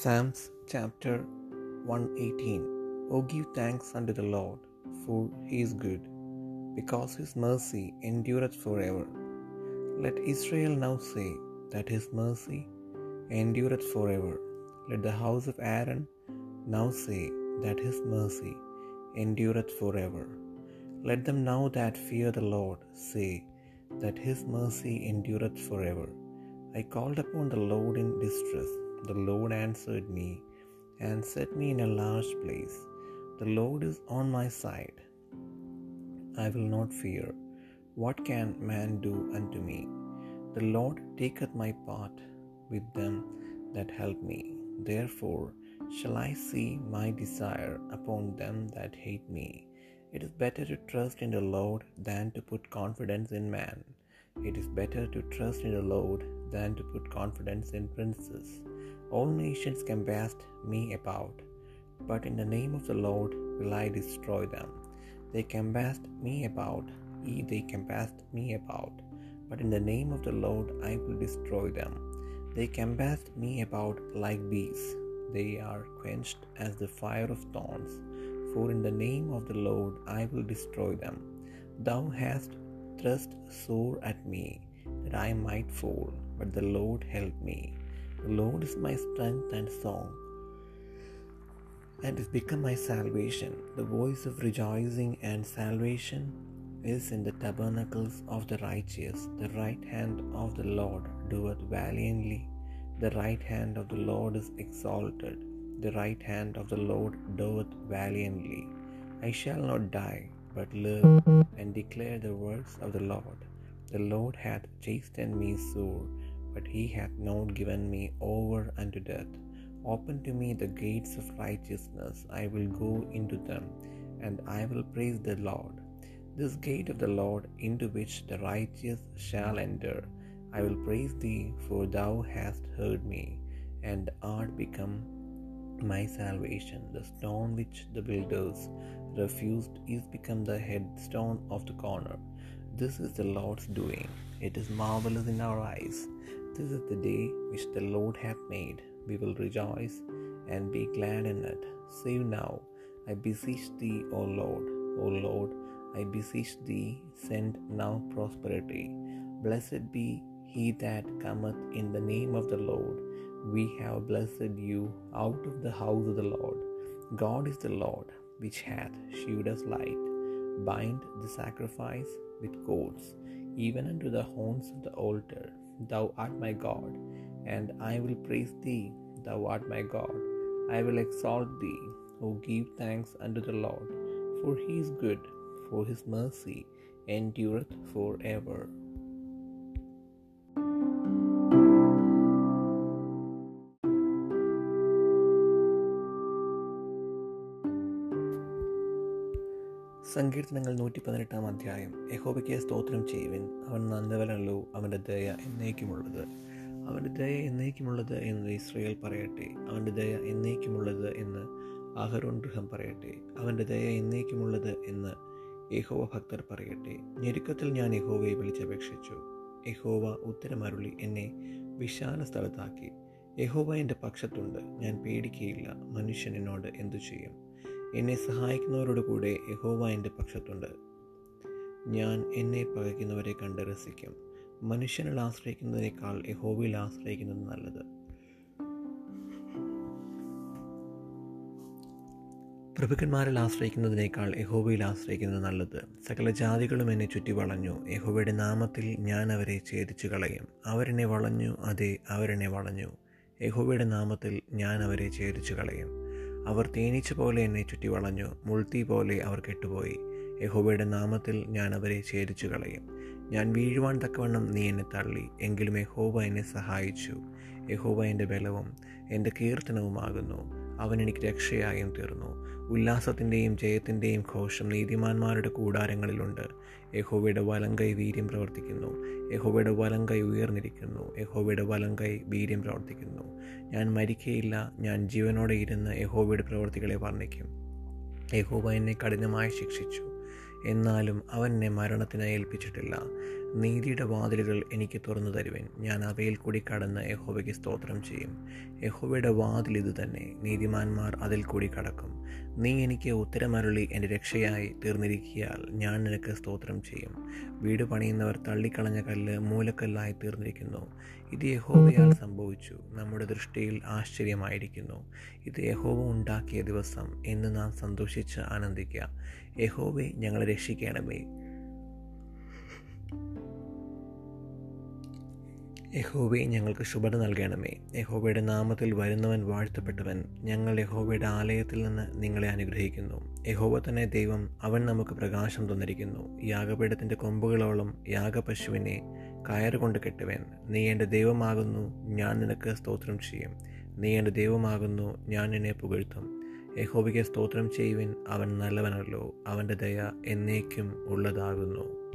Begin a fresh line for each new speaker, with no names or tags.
Psalms chapter 118 O give thanks unto the Lord, for he is good, because his mercy endureth forever. Let Israel now say that his mercy endureth forever. Let the house of Aaron now say that his mercy endureth forever. Let them now that fear the Lord say that his mercy endureth forever. I called upon the Lord in distress. The Lord answered me and set me in a large place. The Lord is on my side. I will not fear. What can man do unto me? The Lord taketh my part with them that help me. Therefore shall I see my desire upon them that hate me. It is better to trust in the Lord than to put confidence in man. It is better to trust in the Lord than to put confidence in princes. All nations can compassed me about, but in the name of the Lord will I destroy them. They can compassed me about, ye they can compassed me about, but in the name of the Lord I will destroy them. They can compassed me about like bees, they are quenched as the fire of thorns. For in the name of the Lord I will destroy them. Thou hast thrust sore at me, that I might fall, but the Lord helped me. The Lord is my strength and song, and is become my salvation. The voice of rejoicing and salvation is in the tabernacles of the righteous. The right hand of the Lord doeth valiantly. The right hand of the Lord is exalted. The right hand of the Lord doeth valiantly. I shall not die, but live and declare the works of the Lord. The Lord hath chastened me sore, but he hath not given me over unto death. Open to me the gates of righteousness, I will go into them, and I will praise the Lord. This gate of the Lord into which the righteous shall enter, I will praise thee, for thou hast heard me, and art become my salvation. The stone which the builders refused is become the headstone of the corner. This is the Lord's doing. It is marvelous in our eyes. This is the day which the Lord hath made. We will rejoice and be glad in it. Save now, I beseech thee, O Lord. O Lord, I beseech thee, send now prosperity. Blessed be he that cometh in the name of the Lord. We have blessed you out of the house of the Lord. God is the Lord, which hath shewed us light. Bind the sacrifice with cords, even unto the horns of the altar. Thou art my God, and I will praise thee. Thou art my God. I will exalt thee. O give thanks unto the Lord, for he is good, for his mercy endureth for ever. സങ്കീർത്തനങ്ങൾ നൂറ്റി പതിനെട്ടാം അധ്യായം. യഹോബയ്ക്ക് സ്തോത്രം ചെയ്യുവിൻ. അവൻ നന്ദവനല്ലോ അവന്റെ ദയ എന്നേക്കുമുള്ളത്. അവന്റെ ദയ എന്നേക്കുമുള്ളത് എന്ന് ഇസ്രയേൽ പറയട്ടെ. അവന്റെ ദയ എന്നേക്കുമുള്ളത് എന്ന് ആഹരോൺ ഗൃഹം പറയട്ടെ. അവന്റെ ദയ എന്നേക്കുമുള്ളത് എന്ന് യഹോവ ഭക്തർ പറയട്ടെ. ഞെരുക്കത്തിൽ ഞാൻ യഹോവയെ വിളിച്ചപേക്ഷിച്ചു. യഹോവ ഉത്തരമരുളി എന്നെ വിശാല സ്ഥലത്താക്കി. യഹോവ എന്റെ പക്ഷത്തുണ്ട്. ഞാൻ പേടിക്കുകയില്ല മനുഷ്യൻ എന്നോട് എന്തു ചെയ്യും? എന്നെ സഹായിക്കുന്നവരോട് കൂടെ യഹോവ എന്റെ പക്ഷത്തുണ്ട്. ഞാൻ എന്നെ പകയ്ക്കുന്നവരെ കണ്ട് രസിക്കും. മനുഷ്യനിൽ ആശ്രയിക്കുന്നതിനേക്കാൾ യഹോവയിൽ ആശ്രയിക്കുന്നത് നല്ലത്. പ്രഭുക്കന്മാരിൽ ആശ്രയിക്കുന്നതിനേക്കാൾ യഹോവയിൽ ആശ്രയിക്കുന്നത് നല്ലത്. സകല ജാതികളും എന്നെ ചുറ്റി വളഞ്ഞു. യഹോവയുടെ നാമത്തിൽ ഞാൻ അവരെ ഛേദിച്ചു കളയും. അവരെന്നെ വളഞ്ഞു അതെ അവരെന്നെ വളഞ്ഞു. യഹോവയുടെ നാമത്തിൽ ഞാൻ അവരെ ഛേദിച്ചു കളയും. അവർ തേനീച്ച പോലെ എന്നെ ചുറ്റി വളഞ്ഞു. മുൾത്തി പോലെ അവർ കെട്ടുപോയി. യഹോബയുടെ നാമത്തിൽ ഞാൻ അവരെ ഛേദിച്ചു കളയും. ഞാൻ വീഴുവാൻ തക്കവണ്ണം നീ എന്നെ തള്ളി. എങ്കിലും യഹോബ എന്നെ സഹായിച്ചു. യഹോബ എന്റെ ബലവും എന്റെ കീർത്തനവുമാകുന്നു. അവൻ എനിക്ക് രക്ഷയായും തീർന്നു. ഉല്ലാസത്തിന്റെയും ജയത്തിന്റെയും ഘോഷം നീതിമാന്മാരുടെ കൂടാരങ്ങളിലുണ്ട്. യഹോവയുടെ വലങ്കൈ വീര്യം പ്രവർത്തിക്കുന്നു. യഹോവയുടെ വലങ്കൈ ഉയർന്നിരിക്കുന്നു. യഹോവയുടെ വലങ്കൈ വീര്യം പ്രവർത്തിക്കുന്നു. ഞാൻ മരിക്കയില്ല. ഞാൻ ജീവനോടെ ഇരുന്ന് യഹോവയുടെ പ്രവർത്തികളെ വർണിക്കും. യഹോവ എന്നെ കഠിനമായി ശിക്ഷിച്ചു. എന്നാലും അവൻ എന്നെ മരണത്തിന് ഏൽപ്പിച്ചിട്ടില്ല. നീതിയുടെ വാതിലുകൾ എനിക്ക് തുറന്നു തരുവൻ. ഞാൻ അവയിൽ കൂടി കടന്ന് യഹോവയ്ക്ക് സ്തോത്രം ചെയ്യും. യഹോവയുടെ വാതിൽ ഇത് തന്നെ. നീതിമാന്മാർ അതിൽ കൂടി കടക്കും. നീ എനിക്ക് ഉത്തരമരുളി എന്റെ രക്ഷയായി തീർന്നിരിക്കിയാൽ ഞാൻ നിനക്ക് സ്തോത്രം ചെയ്യും. വീട് പണിയുന്നവർ തള്ളിക്കളഞ്ഞ കല്ല് മൂലക്കല്ലായി തീർന്നിരിക്കുന്നു. ഇത് യഹോവയാൽ സംഭവിച്ചു. നമ്മുടെ ദൃഷ്ടിയിൽ ആശ്ചര്യമായിരിക്കുന്നു. ഇത് യഹോവ ഉണ്ടാക്കിയ ദിവസം എന്ന് നാം സന്തോഷിച്ച് ആനന്ദിക്കുക യഹോവെ ഞങ്ങളെ രക്ഷിക്കണമേ. യഹോവെ ഞങ്ങൾക്ക് ശുഭത നൽകണമേ. യഹോബയുടെ നാമത്തിൽ വരുന്നവൻ വാഴ്ത്തപ്പെട്ടവൻ ഞങ്ങൾ യഹോബയുടെ ആലയത്തിൽ നിന്ന് നിങ്ങളെ അനുഗ്രഹിക്കുന്നു. യഹോബ തന്നെ ദൈവം അവൻ നമുക്ക് പ്രകാശം തന്നിരിക്കുന്നു. യാഗപീഠത്തിന്റെ കൊമ്പുകളോളം യാഗപശുവിനെ കയറുകൊണ്ട് കെട്ടുവൻ. നീ എന്റെ ദൈവമാകുന്നു ഞാൻ നിനക്ക് സ്തോത്രം ചെയ്യും. നീ എന്റെ ദൈവമാകുന്നു ഞാൻ നിന്നെ പുകഴ്ത്തും. യഹോബിക്ക് സ്തോത്രം ചെയ്യുവിൻ അവൻ നല്ലവനല്ലോ. അവന്റെ ദയ എന്നേക്കും ഉള്ളതാകുന്നു.